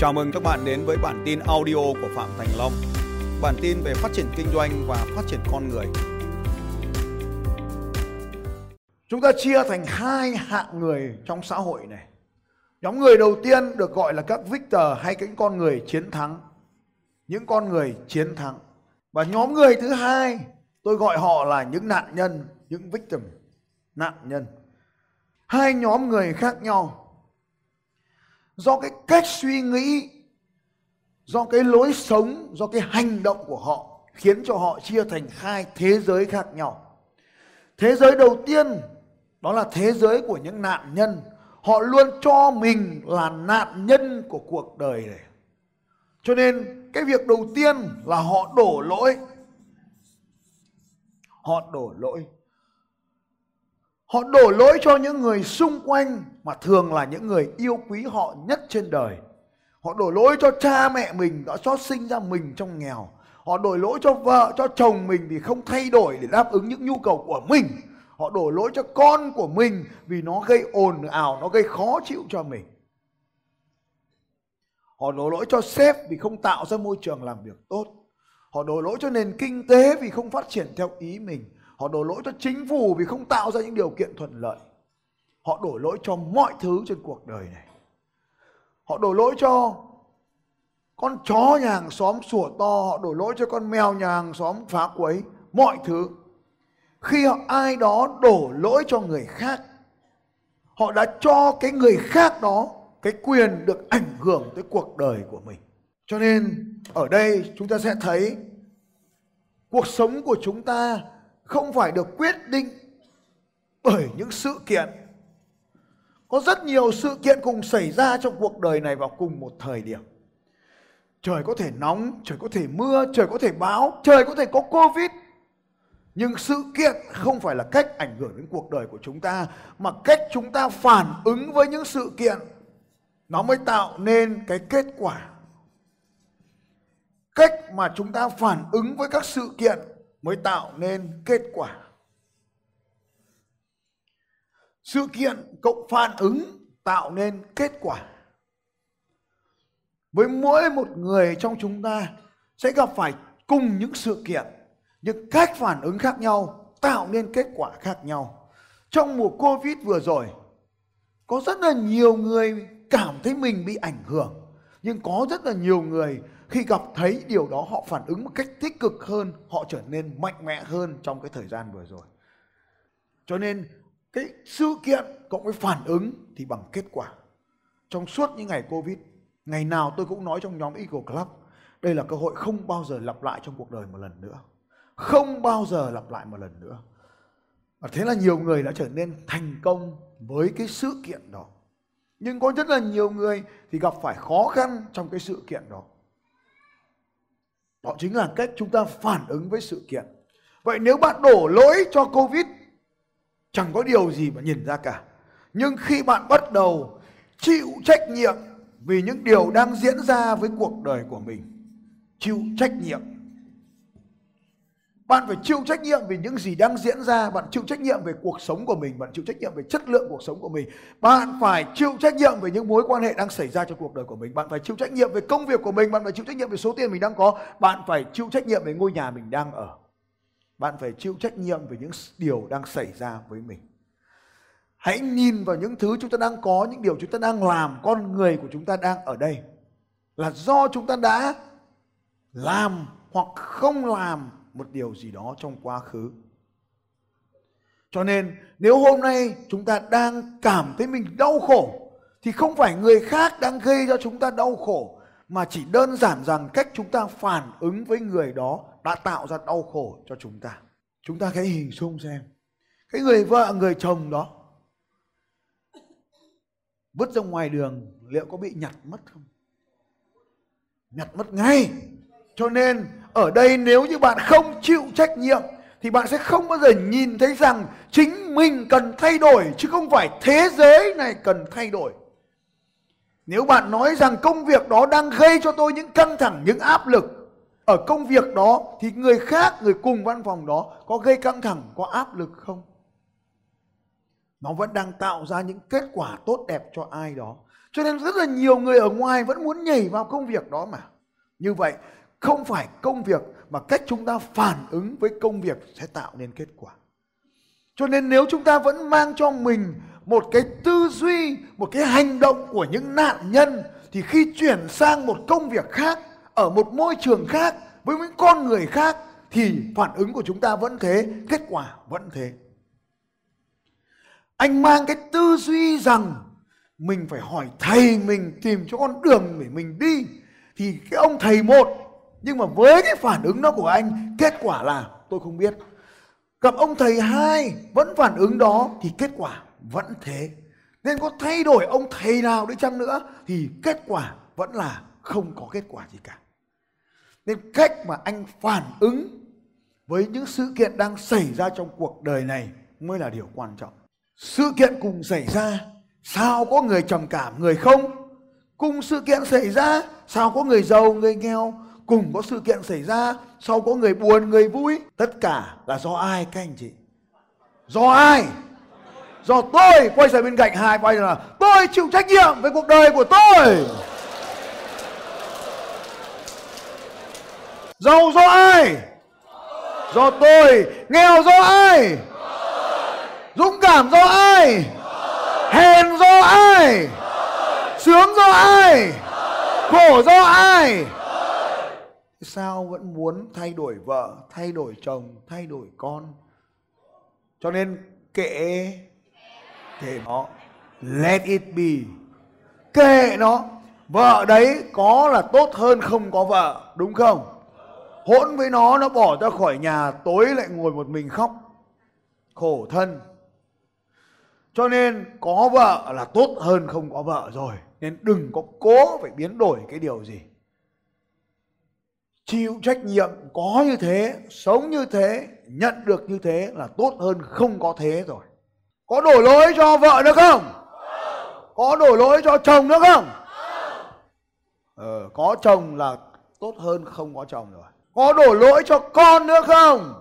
Chào mừng các bạn đến với bản tin audio của Phạm Thành Long. Bản tin về phát triển kinh doanh và phát triển con người. Chúng ta chia thành hai hạng người trong xã hội này. Nhóm người đầu tiên được gọi là các victor hay những con người chiến thắng. Những con người chiến thắng. Và nhóm người thứ hai tôi gọi họ là những nạn nhân, những victim, nạn nhân. Hai nhóm người khác nhau do cái cách suy nghĩ, do cái lối sống, do cái hành động của họ khiến cho họ chia thành hai thế giới khác nhau. Thế giới đầu tiên, đó là thế giới của những nạn nhân. Họ luôn cho mình là nạn nhân của cuộc đời này. Cho nên cái việc đầu tiên là họ đổ lỗi. Họ đổ lỗi. Họ đổ lỗi cho những người xung quanh mà thường là những người yêu quý họ nhất trên đời. Họ đổ lỗi cho cha mẹ mình đã cho sinh ra mình trong nghèo. Họ đổ lỗi cho vợ, cho chồng mình vì không thay đổi để đáp ứng những nhu cầu của mình. Họ đổ lỗi cho con của mình vì nó gây ồn ào, nó gây khó chịu cho mình. Họ đổ lỗi cho sếp vì không tạo ra môi trường làm việc tốt. Họ đổ lỗi cho nền kinh tế vì không phát triển theo ý mình Họ đổ lỗi cho chính phủ vì không tạo ra những điều kiện thuận lợi. Họ đổ lỗi cho mọi thứ trên cuộc đời này. Họ đổ lỗi cho con chó nhà hàng xóm sủa to, họ đổ lỗi cho con mèo nhà hàng xóm phá quấy, mọi thứ. Khi họ, ai đó đổ lỗi cho người khác, họ đã cho cái người khác đó cái quyền được ảnh hưởng tới cuộc đời của mình. Cho nên ở đây chúng ta sẽ thấy cuộc sống của chúng ta không phải được quyết định bởi những sự kiện. Có rất nhiều sự kiện cùng xảy ra trong cuộc đời này vào cùng một thời điểm. Trời có thể nóng, trời có thể mưa, trời có thể bão, trời có thể có covid. Nhưng sự kiện không phải là cách ảnh hưởng đến cuộc đời của chúng ta, mà cách chúng ta phản ứng với những sự kiện. Nó mới tạo nên cái kết quả. Cách mà chúng ta phản ứng với các sự kiện mới tạo nên kết quả. Sự kiện cộng phản ứng tạo nên kết quả. Với mỗi một người trong chúng ta sẽ gặp phải cùng những sự kiện, những cách phản ứng khác nhau, tạo nên kết quả khác nhau. Trong mùa covid vừa rồi, có rất là nhiều người cảm thấy mình bị ảnh hưởng, nhưng có rất là nhiều người khi gặp thấy điều đó, họ phản ứng một cách tích cực hơn, họ trở nên mạnh mẽ hơn trong cái thời gian vừa rồi. Cho nên, cái sự kiện cộng với phản ứng thì bằng kết quả. Trong suốt những ngày covid, ngày nào tôi cũng nói trong nhóm Eagle Club, đây là cơ hội không bao giờ lặp lại trong cuộc đời một lần nữa. Không bao giờ lặp lại một lần nữa. Và thế là nhiều người đã trở nên thành công với cái sự kiện đó. Nhưng có rất là nhiều người thì gặp phải khó khăn trong cái sự kiện đó đó chính là cách chúng ta phản ứng với sự kiện. Vậy nếu bạn đổ lỗi cho Covid, chẳng có điều gì mà nhìn ra cả. Nhưng khi bạn bắt đầu chịu trách nhiệm vì những điều đang diễn ra với cuộc đời của mình, chịu trách nhiệm bạn phải chịu trách nhiệm về những gì đang diễn ra, bạn chịu trách nhiệm về cuộc sống của mình, bạn chịu trách nhiệm về chất lượng cuộc sống của mình. Bạn phải chịu trách nhiệm về những mối quan hệ đang xảy ra trong cuộc đời của mình, bạn phải chịu trách nhiệm về công việc của mình, bạn phải chịu trách nhiệm về số tiền mình đang có, bạn phải chịu trách nhiệm về ngôi nhà mình đang ở. Bạn phải chịu trách nhiệm về những điều đang xảy ra với mình. Hãy nhìn vào những thứ chúng ta đang có, những điều chúng ta đang làm, con người của chúng ta đang ở đây. Là do chúng ta đã làm hoặc không làm một điều gì đó trong quá khứ. Cho nên nếu hôm nay chúng ta đang cảm thấy mình đau khổ thì không phải người khác đang gây cho chúng ta đau khổ mà chỉ đơn giản rằng cách chúng ta phản ứng với người đó đã tạo ra đau khổ cho chúng ta. Chúng ta hãy hình dung xem. Cái người vợ, người chồng đó vứt ra ngoài đường liệu có bị nhặt mất không? Nhặt mất ngay. Cho nên ở đây nếu như bạn không chịu trách nhiệm thì bạn sẽ không bao giờ nhìn thấy rằng chính mình cần thay đổi chứ không phải thế giới này cần thay đổi. Nếu bạn nói rằng công việc đó đang gây cho tôi những căng thẳng, những áp lực ở công việc đó thì người khác, người cùng văn phòng đó có gây căng thẳng, có áp lực không? Nó vẫn đang tạo ra những kết quả tốt đẹp cho ai đó. cho nên rất là nhiều người ở ngoài vẫn muốn nhảy vào công việc đó mà như vậy không phải công việc, mà cách chúng ta phản ứng với công việc sẽ tạo nên kết quả. Cho nên nếu chúng ta vẫn mang cho mình một cái tư duy, một cái hành động của những nạn nhân, thì khi chuyển sang một công việc khác, ở một môi trường khác, với những con người khác, thì phản ứng của chúng ta vẫn thế, kết quả vẫn thế. Anh mang cái tư duy rằng mình phải hỏi thầy mình, tìm cho con đường để mình đi, thì cái ông thầy một nhưng mà với cái phản ứng đó của anh, kết quả là tôi không biết. Gặp ông thầy hai vẫn phản ứng đó thì kết quả vẫn thế. Nên có thay đổi ông thầy nào đi chăng nữa thì kết quả vẫn là không có kết quả gì cả. Nên cách mà anh phản ứng với những sự kiện đang xảy ra trong cuộc đời này mới là điều quan trọng. Sự kiện cùng xảy ra, sao có người trầm cảm, người không? Cùng sự kiện xảy ra, sao có người giàu, người nghèo? Cùng có sự kiện xảy ra, sau có người buồn, người vui, tất cả là do ai các anh chị? Do ai? Do tôi quay sang bên cạnh hai quay là, tôi chịu trách nhiệm với cuộc đời của tôi. Giàu do ai? Do tôi. Nghèo do ai? Dũng cảm do ai? Hèn do ai? Sướng do ai? Khổ do ai? Sao vẫn muốn thay đổi vợ, thay đổi chồng, thay đổi con? Cho nên kệ kệ nó. Let it be. Kệ nó. Vợ đấy có là tốt hơn không có vợ, đúng không? Hỗn với nó nó bỏ ra khỏi nhà, tối lại ngồi một mình khóc. Khổ thân. Cho nên có vợ là tốt hơn không có vợ rồi. Nên đừng có cố phải biến đổi cái điều gì chịu trách nhiệm có như thế sống như thế nhận được như thế là tốt hơn không có thế rồi. Có đổ lỗi cho vợ nữa không? Có đổ lỗi cho chồng nữa không? Ờ, có chồng là tốt hơn không có chồng rồi. Có đổ lỗi cho con nữa không?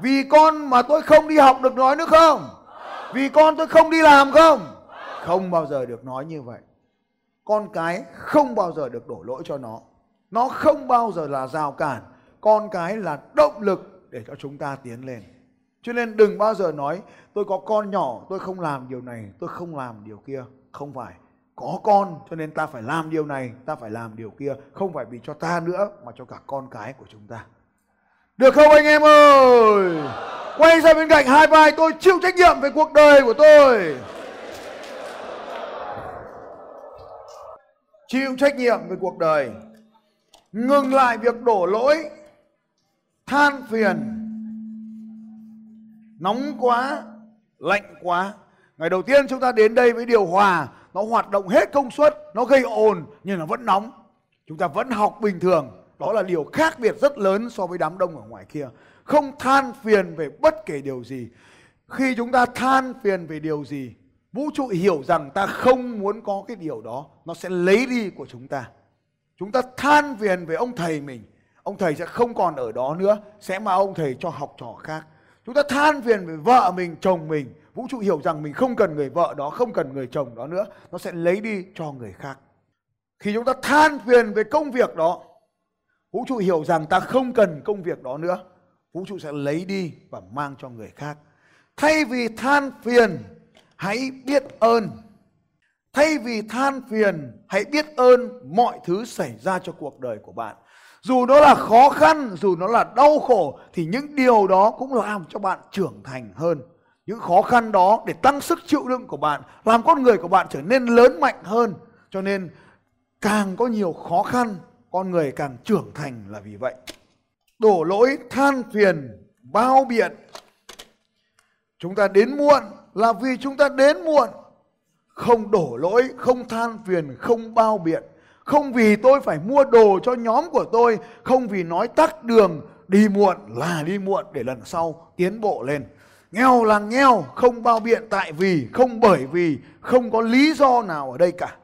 Vì con mà tôi không đi học được nói nữa không? Vì con tôi không đi làm không? Không bao giờ được nói như vậy. Con cái không bao giờ được đổ lỗi cho nó nó không bao giờ là rào cản, con cái là động lực để cho chúng ta tiến lên. Cho nên đừng bao giờ nói, tôi có con nhỏ, tôi không làm điều này, tôi không làm điều kia. Không phải. Có con, cho nên ta phải làm điều này, ta phải làm điều kia. Không phải vì cho ta nữa, mà cho cả con cái của chúng ta. Được không anh em ơi? Quay ra bên cạnh hai vai, tôi chịu trách nhiệm về cuộc đời của tôi. Chịu trách nhiệm về cuộc đời ngừng lại việc đổ lỗi, than phiền. Nóng quá, lạnh quá. Ngày đầu tiên chúng ta đến đây với điều hòa, nó hoạt động hết công suất, nó gây ồn, nhưng nó vẫn nóng. Chúng ta vẫn học bình thường. Đó là điều khác biệt rất lớn so với đám đông ở ngoài kia. Không than phiền về bất kể điều gì. Khi chúng ta than phiền về điều gì, vũ trụ hiểu rằng ta không muốn có cái điều đó. Nó sẽ lấy đi của chúng ta chúng ta than phiền về ông thầy mình. Ông thầy sẽ không còn ở đó nữa, sẽ mà ông thầy cho học trò khác. Chúng ta than phiền về vợ mình, chồng mình. Vũ trụ hiểu rằng mình không cần người vợ đó, không cần người chồng đó nữa. Nó sẽ lấy đi cho người khác. Khi chúng ta than phiền về công việc đó, vũ trụ hiểu rằng ta không cần công việc đó nữa. Vũ trụ sẽ lấy đi và mang cho người khác. Thay vì than phiền, hãy biết ơn thay vì than phiền, hãy biết ơn mọi thứ xảy ra cho cuộc đời của bạn. Dù nó là khó khăn, dù nó là đau khổ, thì những điều đó cũng làm cho bạn trưởng thành hơn. Những khó khăn đó, để tăng sức chịu đựng của bạn, làm con người của bạn trở nên lớn mạnh hơn. Cho nên, càng có nhiều khó khăn, con người càng trưởng thành là vì vậy. Đổ lỗi, than phiền, bao biện. Chúng ta đến muộn là vì chúng ta đến muộn không đổ lỗi, không than phiền, không bao biện. Không vì tôi phải mua đồ cho nhóm của tôi, không vì nói tắt đường, đi muộn là đi muộn để lần sau tiến bộ lên. Nghèo là nghèo, không bao biện tại vì, không bởi vì, không có lý do nào ở đây cả.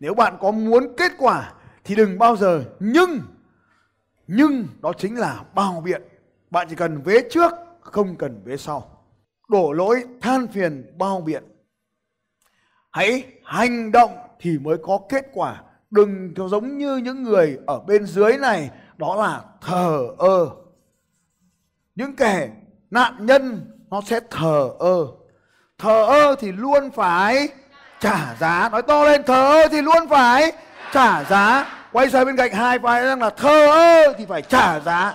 Nếu bạn có muốn kết quả thì đừng bao giờ, nhưng nhưng đó chính là bao biện. Bạn chỉ cần vế trước, không cần vế sau. Đổ lỗi, than phiền, bao biện hãy hành động thì mới có kết quả. Đừng giống như những người ở bên dưới này, đó là thờ ơ. Những kẻ nạn nhân, nó sẽ thờ ơ. Thờ ơ thì luôn phải trả giá. Nói to lên, thờ ơ thì luôn phải trả giá. Quay sang bên cạnh hai vai rằng là thờ ơ thì phải trả giá.